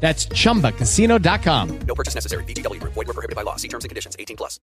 That's chumbacasino.com. No purchase necessary. BGW. Void were prohibited by law. See terms and conditions. 18 plus.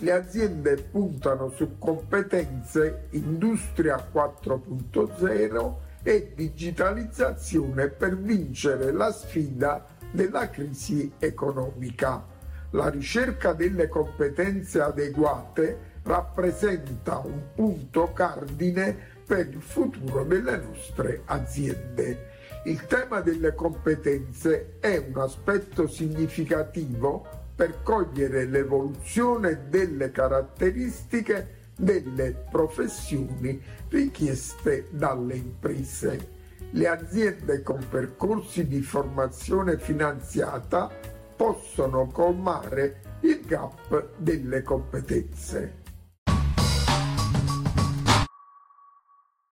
Le aziende puntano su competenze Industria 4.0 e digitalizzazione per vincere la sfida della crisi economica. La ricerca delle competenze adeguate rappresenta un punto cardine per il futuro delle nostre aziende. Il tema delle competenze è un aspetto significativo per cogliere l'evoluzione delle caratteristiche delle professioni richieste dalle imprese. Le aziende con percorsi di formazione finanziata possono colmare il gap delle competenze.